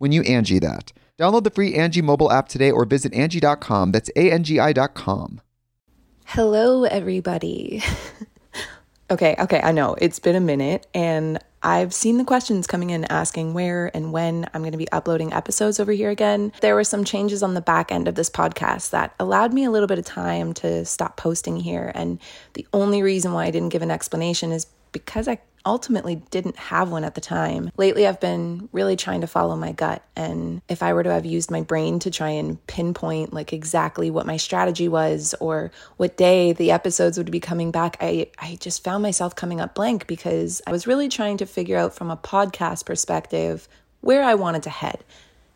when you Angie that. Download the free Angie mobile app today or visit Angie.com. That's A-N-G-I dot com. Hello, everybody. okay, okay, I know it's been a minute and I've seen the questions coming in asking where and when I'm going to be uploading episodes over here again. There were some changes on the back end of this podcast that allowed me a little bit of time to stop posting here. And the only reason why I didn't give an explanation is because I ultimately didn't have one at the time. Lately, I've been really trying to follow my gut. And if I were to have used my brain to try and pinpoint like exactly what my strategy was or what day the episodes would be coming back, I, I just found myself coming up blank because I was really trying to figure out from a podcast perspective where I wanted to head.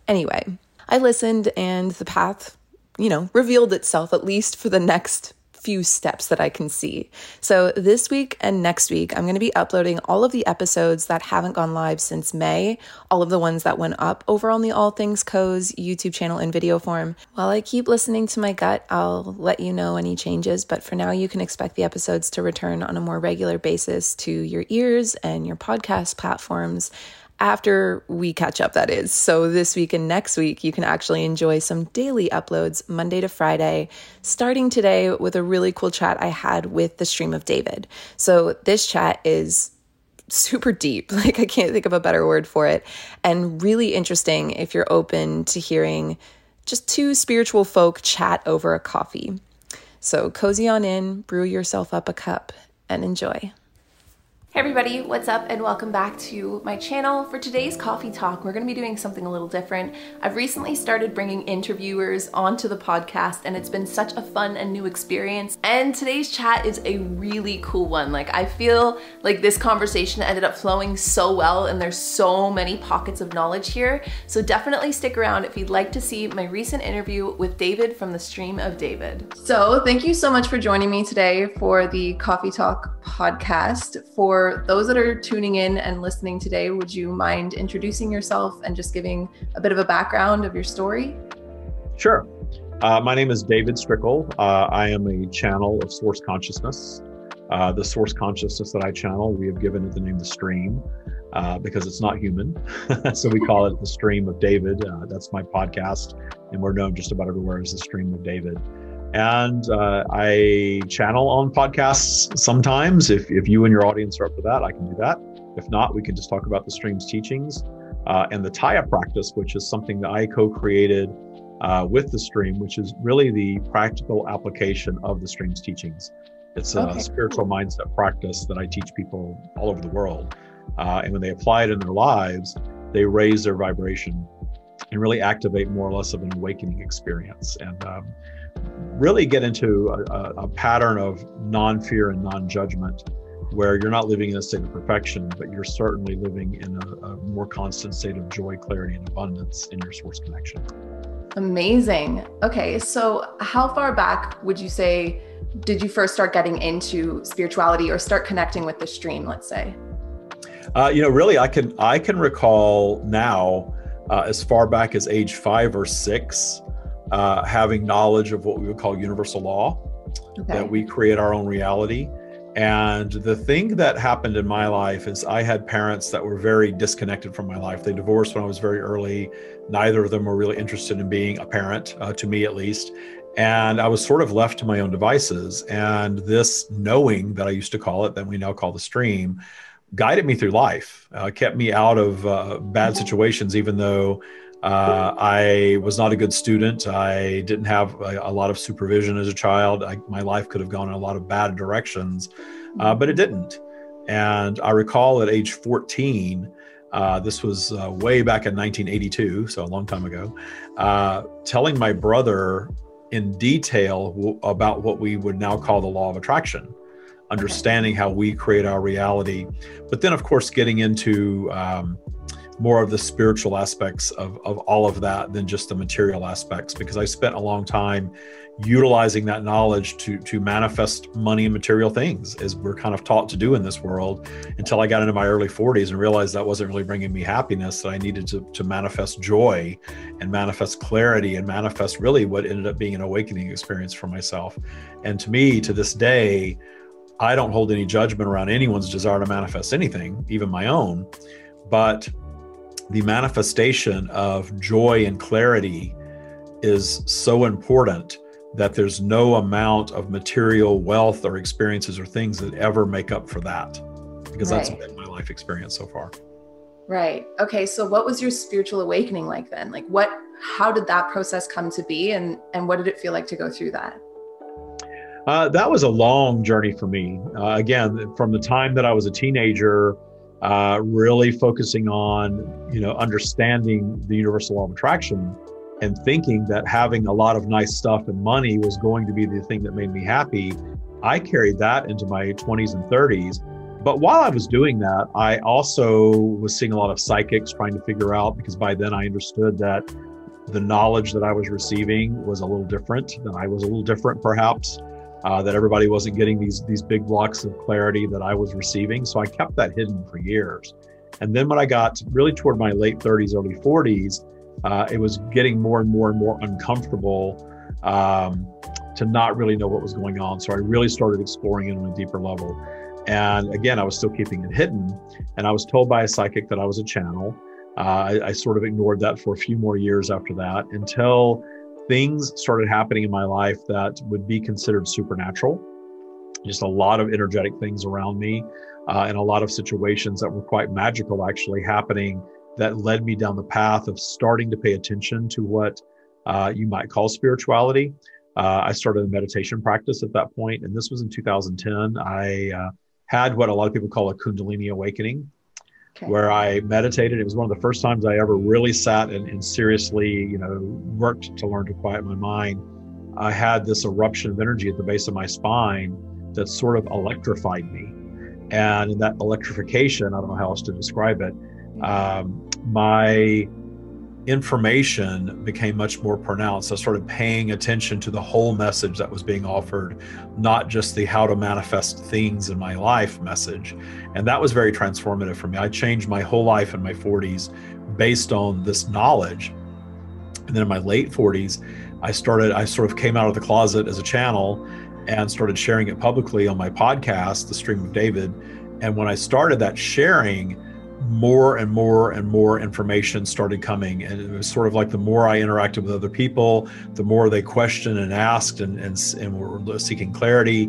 Anyway, I listened and the path, you know, revealed itself at least for the next few steps that I can see. So, this week and next week, I'm going to be uploading all of the episodes that haven't gone live since May, all of the ones that went up over on the All Things Co's YouTube channel in video form. While I keep listening to my gut, I'll let you know any changes, but for now, you can expect the episodes to return on a more regular basis to your ears and your podcast platforms after we catch up, that is. So, this week and next week, you can actually enjoy some daily uploads Monday to Friday, starting today with a really cool chat I had with the Stream of David. So, this chat is super deep, like, I can't think of a better word for it, and really interesting if you're open to hearing just two spiritual folk chat over a coffee. So, cozy on in, brew yourself up a cup, and enjoy. Hey everybody, what's up and welcome back to my channel. For today's coffee talk, we're going to be doing something a little different. I've recently started bringing interviewers onto the podcast and it's been such a fun and new experience. And today's chat is a really cool one. Like I feel like this conversation ended up flowing so well and there's so many pockets of knowledge here. So definitely stick around if you'd like to see my recent interview with David from the Stream of David. So thank you so much for joining me today for the Coffee Talk podcast. For those that are tuning in and listening today, would you mind introducing yourself and just giving a bit of a background of your story? Sure. Uh, my name is David Strickel. Uh, I am a channel of source consciousness. Uh, the source consciousness that I channel, we have given it the name the stream uh, because it's not human. so we call it the stream of David. Uh, that's my podcast, and we're known just about everywhere as the stream of David and uh, I channel on podcasts sometimes. If, if you and your audience are up for that, I can do that. If not, we can just talk about the stream's teachings uh, and the Taya practice, which is something that I co created uh, with the stream, which is really the practical application of the stream's teachings. It's a okay. spiritual mindset practice that I teach people all over the world. Uh, and when they apply it in their lives, they raise their vibration and really activate more or less of an awakening experience. And um, really get into a, a pattern of non-fear and non-judgment where you're not living in a state of perfection, but you're certainly living in a, a, more constant state of joy, clarity, and abundance in your source connection. Amazing. Okay, so how far back would you say did you first start getting into spirituality or start connecting with the stream? Let's say. Uh, you know, really, I can I can recall now uh, as far back as age five or six uh, having knowledge of what we would call universal law, okay. that we create our own reality. And the thing that happened in my life is I had parents that were very disconnected from my life. They divorced when I was very early. Neither of them were really interested in being a parent, uh, to me at least. And I was sort of left to my own devices. And this knowing that I used to call it, that we now call the stream, guided me through life, uh, kept me out of uh, bad mm-hmm. situations, even though uh, I was not a good student. I didn't have a, a lot of supervision as a child. I, my life could have gone in a lot of bad directions, uh, but it didn't. And I recall at age 14, uh, this was uh, way back in 1982, so a long time ago, uh, telling my brother in detail w- about what we would now call the law of attraction, understanding how we create our reality. But then, of course, getting into um, more of the spiritual aspects of, of all of that than just the material aspects because I spent a long time utilizing that knowledge to to manifest money and material things as we're kind of taught to do in this world until I got into my early 40s and realized that wasn't really bringing me happiness that I needed to, to manifest joy and manifest clarity and manifest really what ended up being an awakening experience for myself. And to me to this day I don't hold any judgment around anyone's desire to manifest anything even my own but the manifestation of joy and clarity is so important that there's no amount of material wealth or experiences or things that ever make up for that because right. that's been my life experience so far. Right. Okay so what was your spiritual awakening like then? Like what how did that process come to be and and what did it feel like to go through that? Uh, that was a long journey for me. Uh, again from the time that i was a teenager uh, really focusing on you know understanding the universal law of attraction and thinking that having a lot of nice stuff and money was going to be the thing that made me happy. I carried that into my 20s and 30s but while i was doing that i also was seeing a lot of psychics trying to figure out because by then i understood that the knowledge that i was receiving was a little different that i was a little different perhaps uh, that everybody wasn't getting these these big blocks of clarity that I was receiving. So I kept that hidden for years. And then when I got really toward my late 30s, early 40s, uh, it was getting more and more and more uncomfortable um, to not really know what was going on. So I really started exploring it on a deeper level. And again, I was still keeping it hidden. And I was told by a psychic that I was a channel. Uh, I, I, sort of ignored that for a few more years after that until things started happening in my life that would be considered supernatural. Just a lot of energetic things around me, uh, and a lot of situations that were quite magical actually happening that led me down the path of starting to pay attention to what uh, you might call spirituality. Uh, I started a meditation practice at that point, and this was in 2010. I uh, had what a lot of people call a Kundalini awakening okay. where I meditated. It was one of the first times I ever really sat and, and seriously, you know, worked to learn to quiet my mind. I had this eruption of energy at the base of my spine that sort of electrified me. And in that electrification, I don't know how else to describe it, um, my information became much more pronounced. I started paying attention to the whole message that was being offered, not just the how to manifest things in my life message. And that was very transformative for me. I changed my whole life in my 40s based on this knowledge. And then in my late 40s, I started, I sort of came out of the closet as a channel and started sharing it publicly on my podcast, The Stream of David. And when I started that sharing, more and more and more information started coming. And it was sort of like the more I interacted with other people, the more they questioned and asked and, and, and were seeking clarity,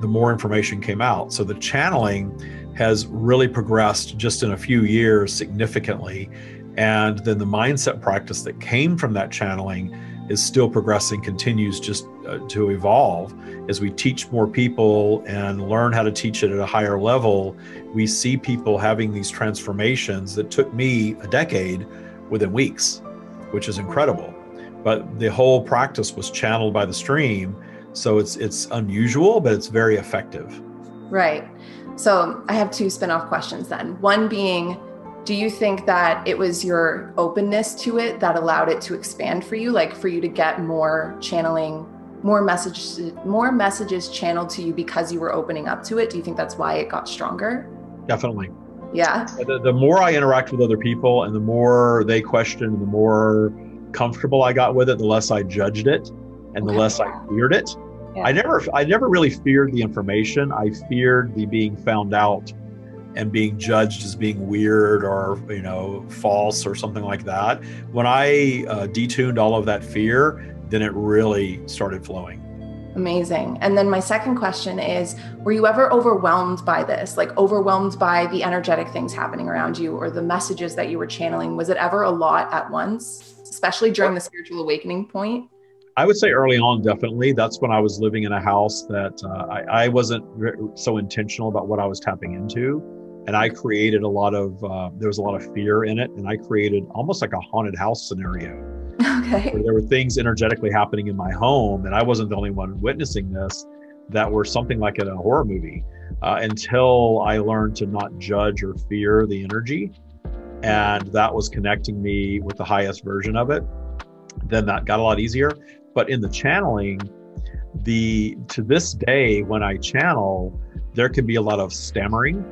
the more information came out. So the channeling has really progressed just in a few years significantly. And then the mindset practice that came from that channeling is still progressing, continues just uh, to evolve as we teach more people and learn how to teach it at a higher level. We see people having these transformations that took me a decade within weeks, which is incredible. But the whole practice was channeled by the stream, so it's it's unusual, but it's very effective. Right. So I have two spin-off questions then. One being do you think that it was your openness to it that allowed it to expand for you like for you to get more channeling more messages more messages channeled to you because you were opening up to it do you think that's why it got stronger definitely yeah the, the more i interact with other people and the more they question the more comfortable I got with it, the less I judged it, and the less I feared it. Yeah. I never, I never really feared the information. I feared the being found out and being judged as being weird or you know false or something like that. When I uh, detuned all of that fear, then it really started flowing. Amazing. And then my second question is Were you ever overwhelmed by this? Like overwhelmed by the energetic things happening around you or the messages that you were channeling? Was it ever a lot at once, especially during the spiritual awakening point? I would say early on, definitely. That's when I was living in a house that uh, I, I wasn't so intentional about what I was tapping into. And I created a lot of, uh, there was a lot of fear in it. And I created almost like a haunted house scenario Okay. where there were things energetically happening in my home. And I wasn't the only one witnessing this that were something like in a horror movie uh, until I learned to not judge or fear the energy. And that was connecting me with the highest version of it. Then that got a lot easier. But in the channeling, the to this day when I channel, there can be a lot of stammering,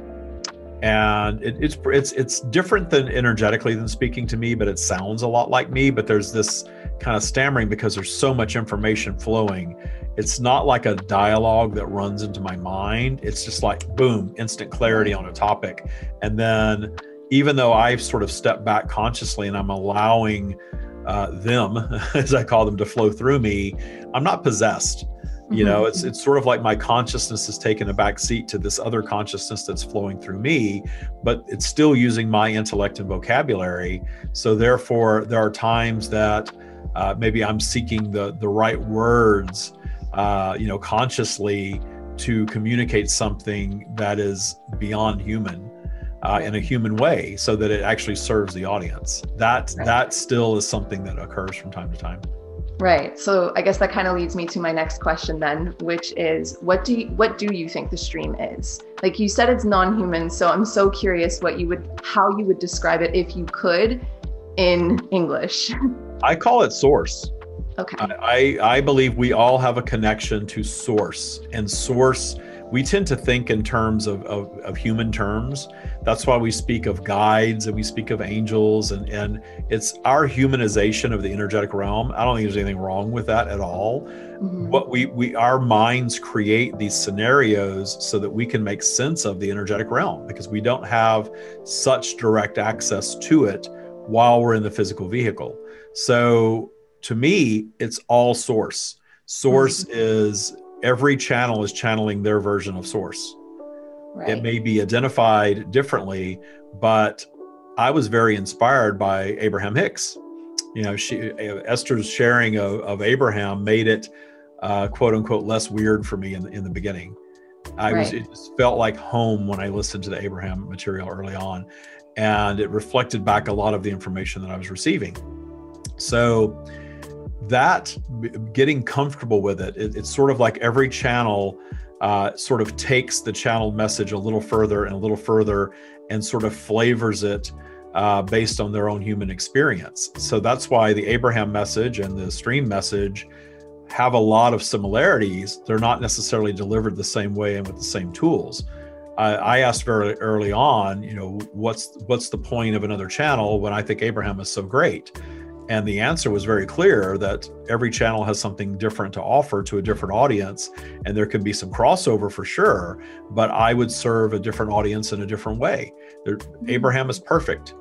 and it, it's it's it's different than energetically than speaking to me, but it sounds a lot like me. But there's this kind of stammering because there's so much information flowing. It's not like a dialogue that runs into my mind. It's just like boom, instant clarity on a topic, and then even though I've sort of stepped back consciously and I'm allowing uh, them, as I call them, to flow through me, I'm not possessed. You know, it's it's sort of like my consciousness has taken a back seat to this other consciousness that's flowing through me, but it's still using my intellect and vocabulary. So therefore, there are times that uh, maybe I'm seeking the the right words, uh, you know, consciously to communicate something that is beyond human uh, in a human way so that it actually serves the audience that Right. that still is something that occurs from time to time Right. So I guess that kind of leads me to my next question then, which is what do you, what do you think the stream is? Like you said it's non-human, so I'm so curious what you would how you would describe it if you could in English. i call it source Okay. I, I I believe we all have a connection to source and source we tend to think in terms of, of, of human terms. That's why we speak of guides and we speak of angels and, and it's our humanization of the energetic realm. I don't think there's anything wrong with that at all. Mhm. what we we our minds create these scenarios so that we can make sense of the energetic realm because we don't have such direct access to it while we're in the physical vehicle. So to me it's all source. Source is every channel is channeling their version of source. Right. it may be identified differently but i was very inspired by abraham hicks. You know she esther's sharing of, of abraham made it uh, quote unquote less weird for me in, in the beginning. I was it just felt like home when i listened to the abraham material early on and it reflected back a lot of the information that i was receiving. So that getting comfortable with it, it it's sort of like every channel uh, sort of takes the channeled message a little further and a little further and sort of flavors it uh, based on their own human experience. So that's why the Abraham message and the stream message have a lot of similarities. They're not necessarily delivered the same way and with the same tools. I, I asked very early on, you know, what's what's the point of another channel when I think Abraham is so great? And the answer was very clear that every channel has something different to offer to a different audience. And there can be some crossover for sure, but I would serve a different audience in a different way. There, mm-hmm. Abraham is perfect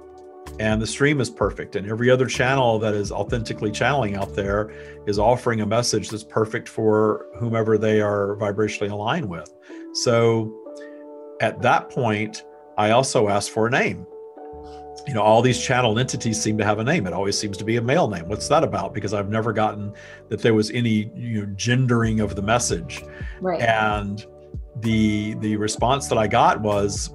and the stream is perfect. And every other channel that is authentically channeling out there is offering a message that's perfect for whomever they are vibrationally aligned with. So at that point, I also asked for a name you know all these channeled entities seem to have a name. It always seems to be a male name. What's that about? Because i've never gotten that there was any you know gendering of the message. Right. and the the response that i got was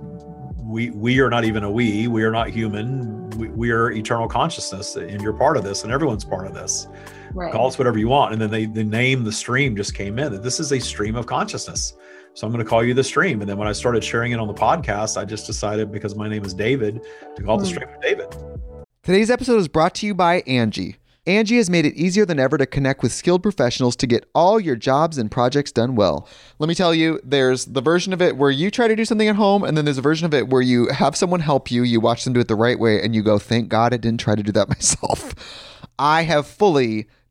we we are not even a we. We are not human. We, we are eternal consciousness and you're part of this and everyone's part of this. Right. call us whatever you want. And then they the name the stream just came in. That this is a stream of consciousness so i'm going to call you the stream and then when i started sharing it on the podcast i just decided because my name is david to call it the Hmm. stream david Today's episode is brought to you by Angie. Angie has made it easier than ever to connect with skilled professionals to get all your jobs and projects done well. Let me tell you, there's the version of it where you try to do something at home, and then there's a version of it where you have someone help you, you watch them do it the right way, and you go, thank God I didn't try to do that myself. I have fully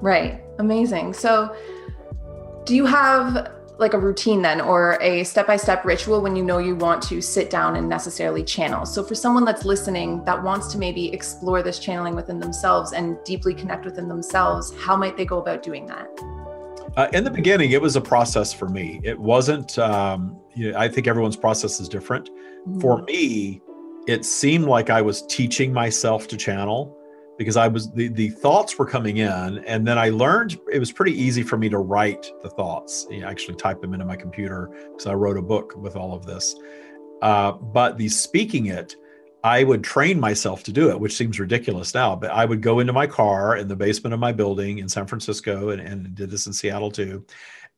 Right. Amazing. So, do you have like a routine then or a step-by-step ritual when you know you want to sit down and necessarily channel so for someone that's listening that wants to maybe explore this channeling within themselves and deeply connect within themselves how might they go about doing that uh, in the beginning it was a process for me it wasn't um, you know, i think everyone's process is different mm-hmm. for me it seemed like i was teaching myself to channel because I was the, the thoughts were coming in, and then I learned it was pretty easy for me to write the thoughts. You know, actually type them into my computer because I wrote a book with all of this. Uh, but the speaking it, I would train myself to do it, which seems ridiculous now. But I would go into my car in the basement of my building in San Francisco, and, and did this in Seattle too.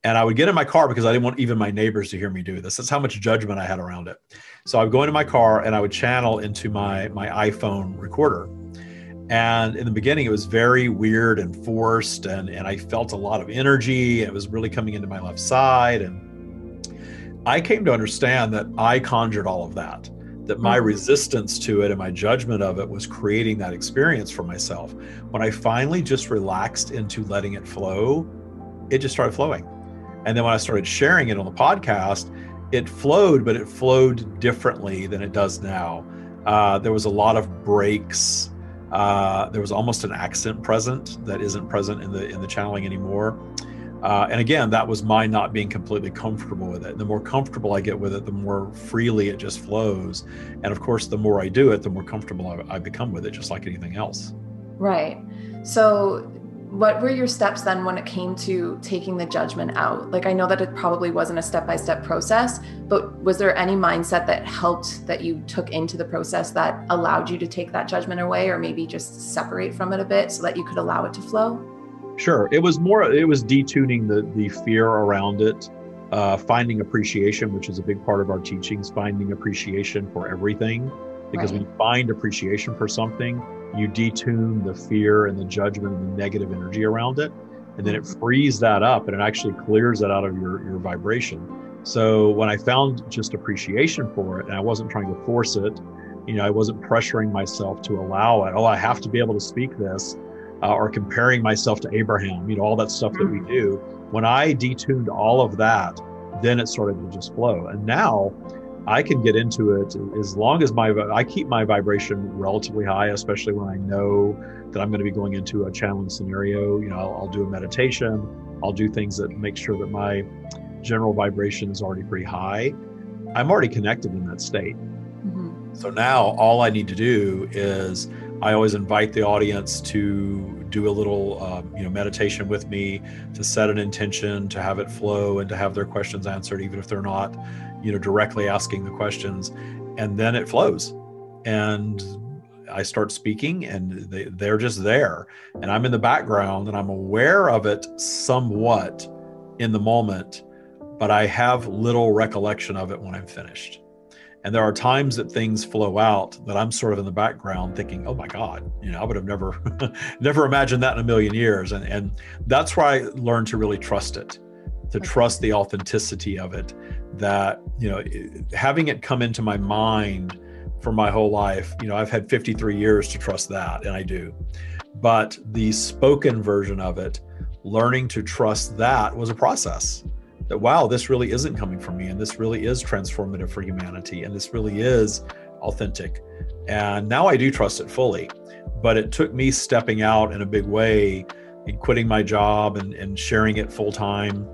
And I would get in my car because I didn't want even my neighbors to hear me do this. That's how much judgment I had around it. So I would go into my car and I would channel into my my iPhone recorder and in the beginning, it was very weird and forced, and, and I felt a lot of energy. It was really coming into my left side. And I came to understand that I conjured all of that, that my mm-hmm. resistance to it and my judgment of it was creating that experience for myself. When I finally just relaxed into letting it flow, it just started flowing. And then when I started sharing it on the podcast, it flowed, but it flowed differently than it does now. Uh, there was a lot of breaks uh, there was almost an accent present that isn't present in the in the channeling anymore. Uh, and again, that was my not being completely comfortable with it. The more comfortable I get with it, the more freely it just flows. And of course, the more I do it, the more comfortable I, I become with it, just like anything else. Right. So what were your steps then when it came to taking the judgment out? Like, I know that it probably wasn't a step by step process, but was there any mindset that helped that you took into the process that allowed you to take that judgment away or maybe just separate from it a bit so that you could allow it to flow? Sure. It was more, it was detuning the, the fear around it, uh, finding appreciation, which is a big part of our teachings, finding appreciation for everything. Because right. when you find appreciation for something, you detune the fear and the judgment and the negative energy around it and then it mm-hmm. frees that up and it actually clears that out of your, your vibration so when i found just appreciation for it and i wasn't trying to force it you know i wasn't pressuring myself to allow it oh i have to be able to speak this uh, or comparing myself to abraham you know all that stuff that we mm-hmm. do when i detuned all of that then it started to just flow and now I can get into it as long as my I keep my vibration relatively high, especially when I know that I'm going to be going into a challenging scenario. You know, I'll, I'll do a meditation. I'll do things that make sure that my general vibration is already pretty high. I'm already connected in that state. Mm-hmm. So now all I need to do is I always invite the audience to do a little, um, you know, meditation with me, to set an intention, to have it flow, and to have their questions answered, even if they're not, you know, directly asking the questions, and then it flows, and I start speaking, and they, they're just there, and I'm in the background, and I'm aware of it somewhat in the moment, but I have little recollection of it when I'm finished. And there are times that things flow out that I'm sort of in the background thinking, oh my God, you know, I would have never, never imagined that in a million years. And, and that's where I learned to really trust it, to trust the authenticity of it, that, you know, having it come into my mind for my whole life, you know, I've had 53 years to trust that, and I do. But the spoken version of it, learning to trust that was a process that wow this really isn't coming from me and this really is transformative for humanity and this really is authentic. And now i do trust it fully. But it took me stepping out in a big way and quitting my job and, and sharing it full time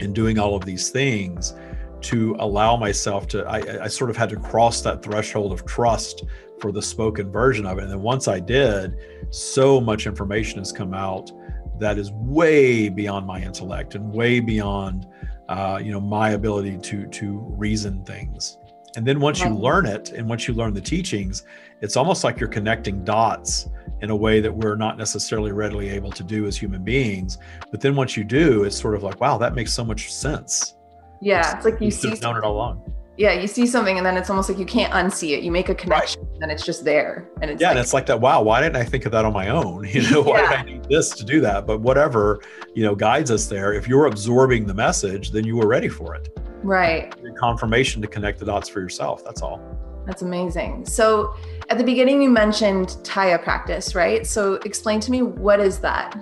and doing all of these things to allow myself to I, I sort of had to cross that threshold of trust for the spoken version of it. And then once i did so much information has come out that is way beyond my intellect and way beyond uh, you know my ability to to reason things. And then once you learn it and once you learn the teachings it's almost like you're connecting dots in a way that we're not necessarily readily able to do as human beings. But then once you do it's sort of like wow that makes so much sense. Yeah it's, it's like you see known it all along yeah you see something and then it's almost like you can't unsee it. You make a connection right. and it's just there. And it's yeah like, and it's like that wow why didn't i think of that on my own? You know why yeah. did i need this to do that? But whatever you know guides us there. If you're absorbing the message then you were ready for it. Right. Confirmation to connect the dots for yourself that's all. That's amazing. So at the beginning you mentioned taya practice right? So explain to me what is that?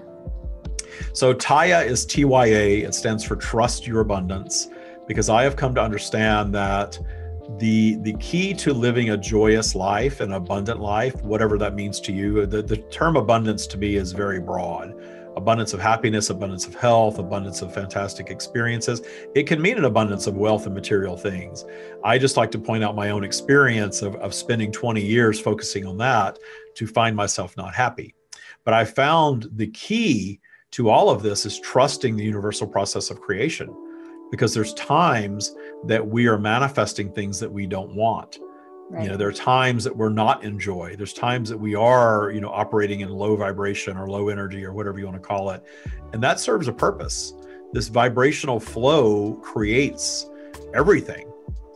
So taya is tya it stands for trust your abundance because I have come to understand that the the key to living a joyous life an abundant life whatever that means to you the, the term abundance to me is very broad. Abundance of happiness abundance of health abundance of fantastic experiences. It can mean an abundance of wealth and material things. I just like to point out my own experience of, of spending 20 years focusing on that to find myself not happy. But i found the key to all of this is trusting the universal process of creation because there's times that we are manifesting things that we don't want. Right. You know, there are times that we're not in joy. There's times that we are, you know, operating in low vibration or low energy or whatever you want to call it. And that serves a purpose. This vibrational flow creates everything.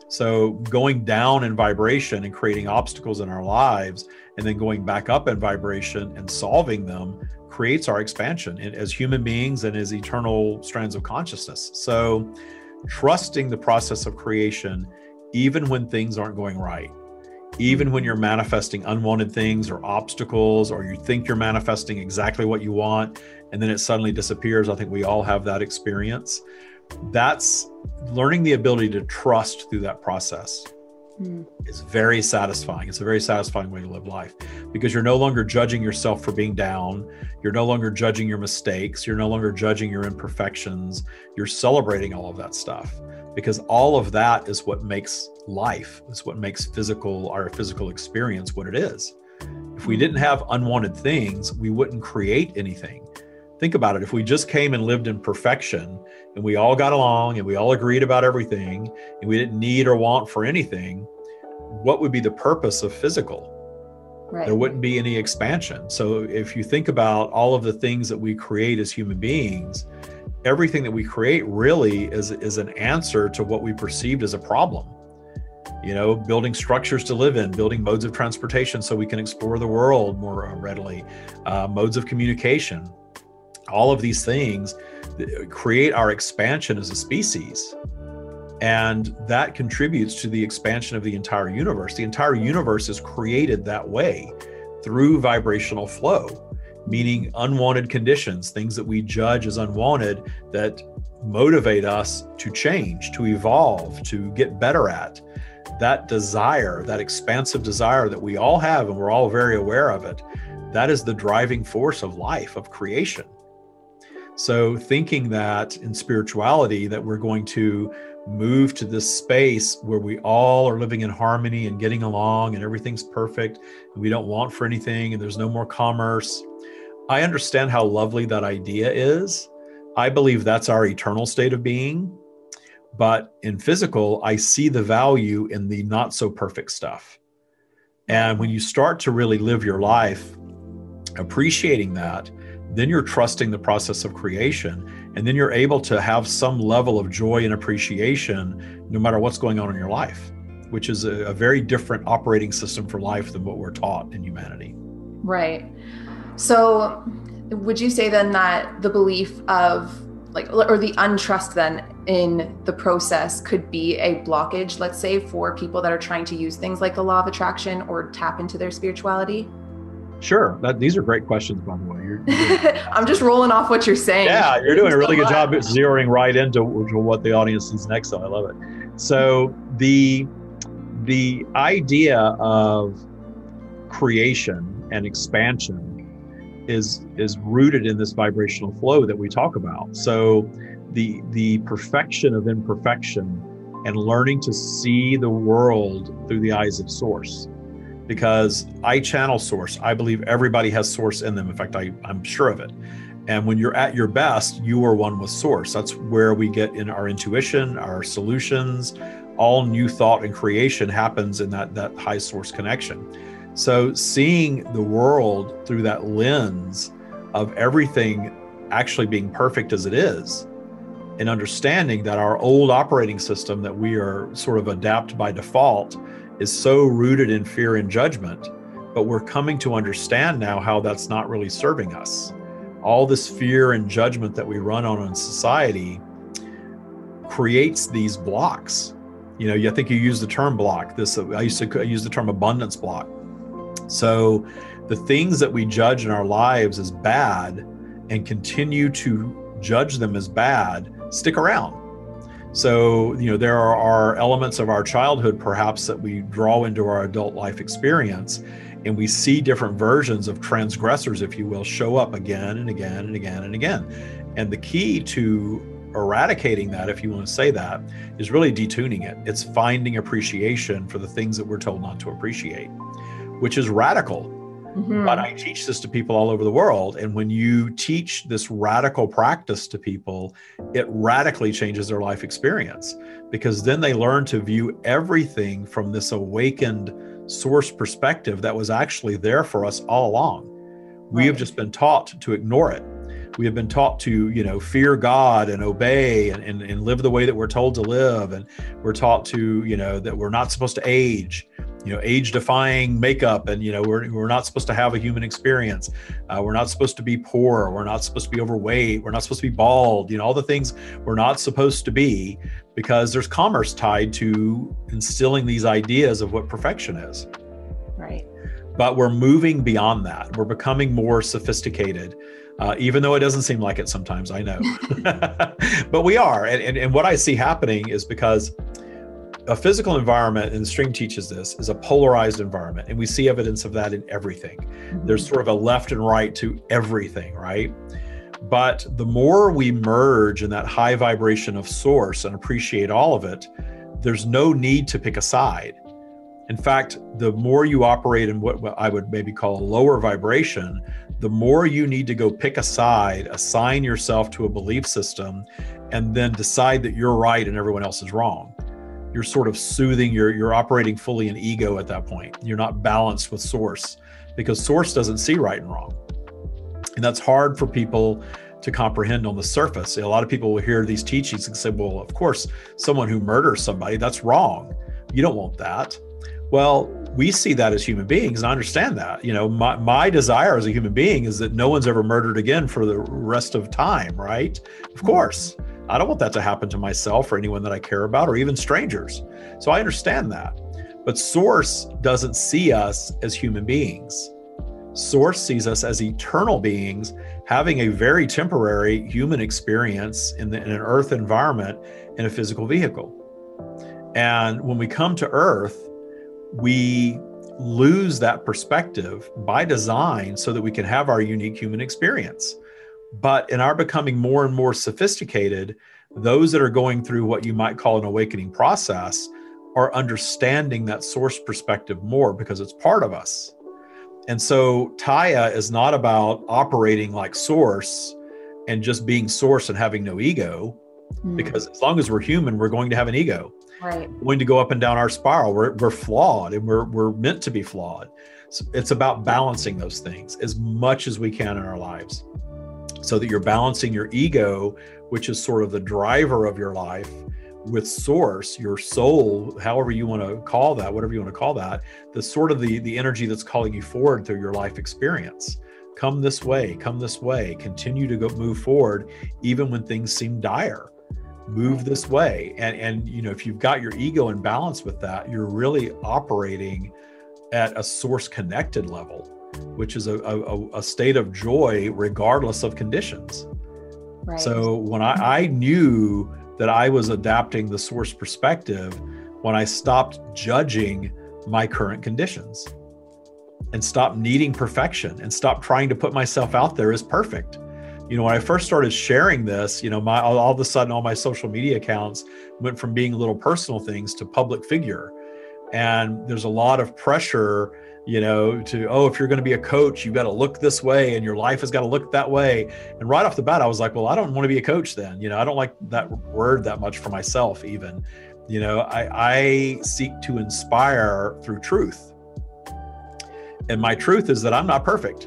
So going down in vibration and creating obstacles in our lives and then going back up in vibration and solving them creates our expansion as human beings and as eternal strands of consciousness. So, trusting the process of creation, even when things aren't going right, even when you're manifesting unwanted things or obstacles, or you think you're manifesting exactly what you want, and then it suddenly disappears. I think we all have that experience. That's learning the ability to trust through that process mm. is very satisfying. It's a very satisfying way to live life because you're no longer judging yourself for being down. You're no longer judging your mistakes. You're no longer judging your imperfections. You're celebrating all of that stuff because all of that is what makes life, is what makes physical, our physical experience what it is. If we didn't have unwanted things, we wouldn't create anything. Think about it. If we just came and lived in perfection and we all got along and we all agreed about everything and we didn't need or want for anything, what would be the purpose of physical? Right. There wouldn't be any expansion. So if you think about all of the things that we create as human beings, everything that we create really is, is an answer to what we perceived as a problem. You know, building structures to live in, building modes of transportation so we can explore the world more readily, uh, modes of communication, all of these things create our expansion as a species. And that contributes to the expansion of the entire universe. The entire universe is created that way through vibrational flow, meaning unwanted conditions, things that we judge as unwanted that motivate us to change, to evolve, to get better at. That desire, that expansive desire that we all have, and we're all very aware of it, that is the driving force of life, of creation. So thinking that in spirituality that we're going to move to this space where we all are living in harmony and getting along and everything's perfect and we don't want for anything and there's no more commerce. I understand how lovely that idea is. I believe that's our eternal state of being. But in physical, I see the value in the not so perfect stuff. And when you start to really live your life appreciating that, then you're trusting the process of creation. And then you're able to have some level of joy and appreciation no matter what's going on in your life, which is a, a very different operating system for life than what we're taught in humanity. Right. So, would you say then that the belief of like or the untrust then in the process could be a blockage let's say for people that are trying to use things like the law of attraction or tap into their spirituality sure. That, these are great questions by the way. You're, you're i'm just rolling off what you're saying. Yeah you're doing a really good job zeroing right into what the audience needs next so i love it. So the the idea of creation and expansion is is rooted in this vibrational flow that we talk about. So the the perfection of imperfection and learning to see the world through the eyes of source because i channel source. I believe everybody has source in them. In fact I, i'm sure of it. And when you're at your best you are one with source. That's where we get in our intuition our solutions. All new thought and creation happens in that that high source connection. So seeing the world through that lens of everything actually being perfect as it is, and understanding that our old operating system that we are sort of adapt by default is so rooted in fear and judgment, but we're coming to understand now how that's not really serving us. All this fear and judgment that we run on in society creates these blocks. You know, I think you use the term block. This I used to use the term abundance block so the things that we judge in our lives as bad and continue to judge them as bad stick around. So, you know, there are, are elements of our childhood perhaps that we draw into our adult life experience and we see different versions of transgressors, if you will, show up again and again and again and again. And the key to eradicating that, if you want to say that, is really detuning it. It's finding appreciation for the things that we're told not to appreciate which is radical. Mm-hmm. But I teach this to people all over the world. And when you teach this radical practice to people, it radically changes their life experience because then they learn to view everything from this awakened source perspective that was actually there for us all along. We right. have just been taught to ignore it. We have been taught to, you know, fear God and obey and, and, and live the way that we're told to live. And we're taught to, you know, that we're not supposed to age you know age defying makeup and you know we're, we're not supposed to have a human experience. Uh, we're not supposed to be poor. We're not supposed to be overweight. We're not supposed to be bald you know all the things we're not supposed to be because there's commerce tied to instilling these ideas of what perfection is. Right. But we're moving beyond that. We're becoming more sophisticated uh, even though it doesn't seem like it sometimes i know. But we are. And, and, and what i see happening is because a physical environment, and the stream teaches this, is a polarized environment. And we see evidence of that in everything. Mm-hmm. There's sort of a left and right to everything, right? But the more we merge in that high vibration of source and appreciate all of it, there's no need to pick a side. In fact, the more you operate in what I would maybe call a lower vibration, the more you need to go pick a side, assign yourself to a belief system, and then decide that you're right and everyone else is wrong you're sort of soothing you're you're operating fully in ego at that point. You're not balanced with source because source doesn't see right and wrong. And that's hard for people to comprehend on the surface. A lot of people will hear these teachings and say well of course someone who murders somebody that's wrong. You don't want that. Well we see that as human beings and i understand that. You know my, my desire as a human being is that no one's ever murdered again for the rest of time right? Of course I don't want that to happen to myself or anyone that I care about or even strangers. So I understand that. But Source doesn't see us as human beings. Source sees us as eternal beings having a very temporary human experience in, the, in an earth environment in a physical vehicle. And when we come to earth, we lose that perspective by design so that we can have our unique human experience But in our becoming more and more sophisticated, those that are going through what you might call an awakening process are understanding that source perspective more because it's part of us. And so Taya is not about operating like source and just being source and having no ego, mm. because as long as we're human, we're going to have an ego. Right. We're going to go up and down our spiral. We're, we're flawed and we're, we're meant to be flawed. So it's about balancing those things as much as we can in our lives so that you're balancing your ego, which is sort of the driver of your life, with source your soul however you want to call that whatever you want to call that the sort of the the energy that's calling you forward through your life experience. Come this way come this way continue to go move forward even when things seem dire. Move this way and and you know if you've got your ego in balance with that you're really operating at a source connected level which is a, a, a state of joy regardless of conditions right. so when I, I knew that I was adapting the source perspective when I stopped judging my current conditions and stopped needing perfection and stopped trying to put myself out there as perfect. You know, when I first started sharing this, you know, my all, all of a sudden all my social media accounts went from being little personal things to public figure. And there's a lot of pressure you know, to, oh, if you're going to be a coach, you've got to look this way and your life has got to look that way. And right off the bat, I was like, well, I don't want to be a coach then. You know, I don't like that word that much for myself, even. You know, I, I seek to inspire through truth. And my truth is that I'm not perfect.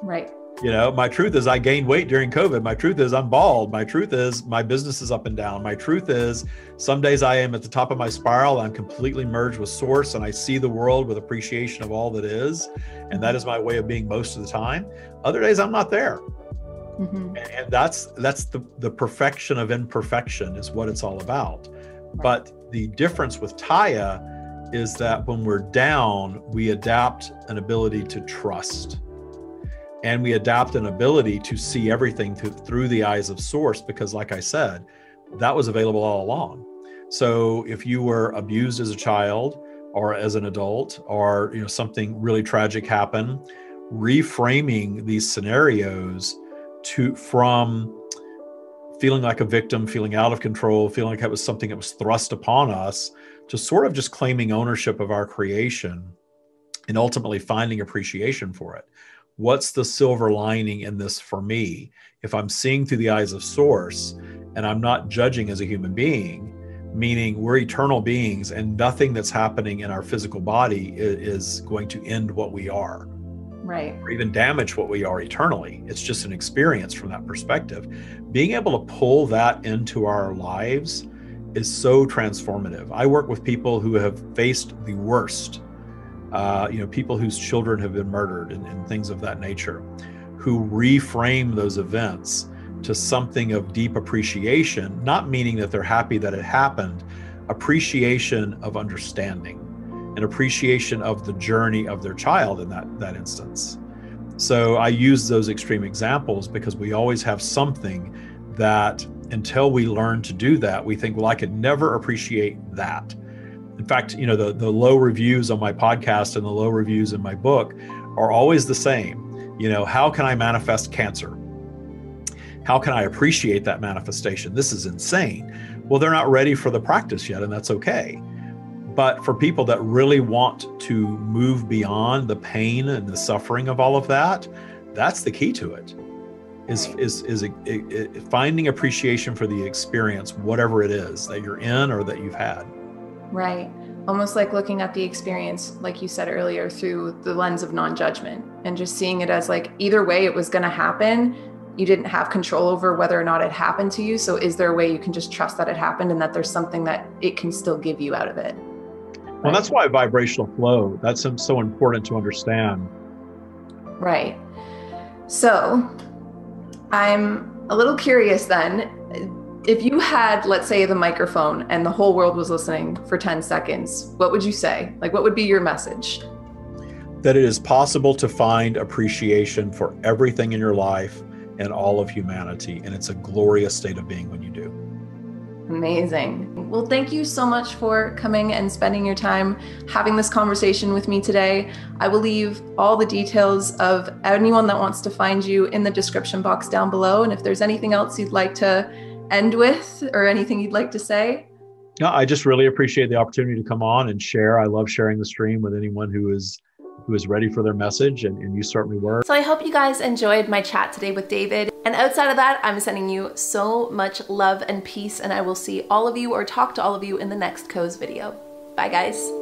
Right. You know, my truth is I gained weight during COVID. My truth is I'm bald. My truth is my business is up and down. My truth is some days I am at the top of my spiral. I'm completely merged with source and I see the world with appreciation of all that is. And that is my way of being most of the time. Other days I'm not there. Mm-hmm. And that's that's the, the perfection of imperfection is what it's all about. But the difference with Taya is that when we're down, we adapt an ability to trust and we adapt an ability to see everything through, through the eyes of source because like i said that was available all along. So if you were abused as a child or as an adult or you know something really tragic happened reframing these scenarios to from feeling like a victim feeling out of control feeling like it was something that was thrust upon us to sort of just claiming ownership of our creation and ultimately finding appreciation for it what's the silver lining in this for me? If i'm seeing through the eyes of source and i'm not judging as a human being meaning we're eternal beings and nothing that's happening in our physical body is, going to end what we are. Right. Or even damage what we are eternally. It's just an experience from that perspective. Being able to pull that into our lives is so transformative. I work with people who have faced the worst uh, you know, people whose children have been murdered and, and things of that nature, who reframe those events to something of deep appreciation, not meaning that they're happy that it happened, appreciation of understanding, an appreciation of the journey of their child in that, that instance. So I use those extreme examples because we always have something that until we learn to do that, we think, well, I could never appreciate that. In fact, you know, the, the low reviews on my podcast and the low reviews in my book are always the same. You know, how can I manifest cancer? How can I appreciate that manifestation? This is insane. Well, they're not ready for the practice yet, and that's okay. But for people that really want to move beyond the pain and the suffering of all of that, that's the key to it. Is is is, is finding appreciation for the experience, whatever it is that you're in or that you've had. Right. Almost like looking at the experience, like you said earlier, through the lens of non judgment and just seeing it as like either way it was going to happen. You didn't have control over whether or not it happened to you. So, is there a way you can just trust that it happened and that there's something that it can still give you out of it? Well, that's why vibrational flow, that's so important to understand. Right. So, I'm a little curious then if you had, let's say, the microphone and the whole world was listening for 10 seconds, what would you say? Like, what would be your message? That it is possible to find appreciation for everything in your life and all of humanity. And it's a glorious state of being when you do. Amazing. Well, thank you so much for coming and spending your time having this conversation with me today. I will leave all the details of anyone that wants to find you in the description box down below. And if there's anything else you'd like to end with or anything you'd like to say, no, I just really appreciate the opportunity to come on and share. I love sharing the stream with anyone who is who is ready for their message, and, and you certainly were. So I hope you guys enjoyed my chat today with David. And outside of that, I'm sending you so much love and peace, and I will see all of you or talk to all of you in the next Co's video. Bye, guys.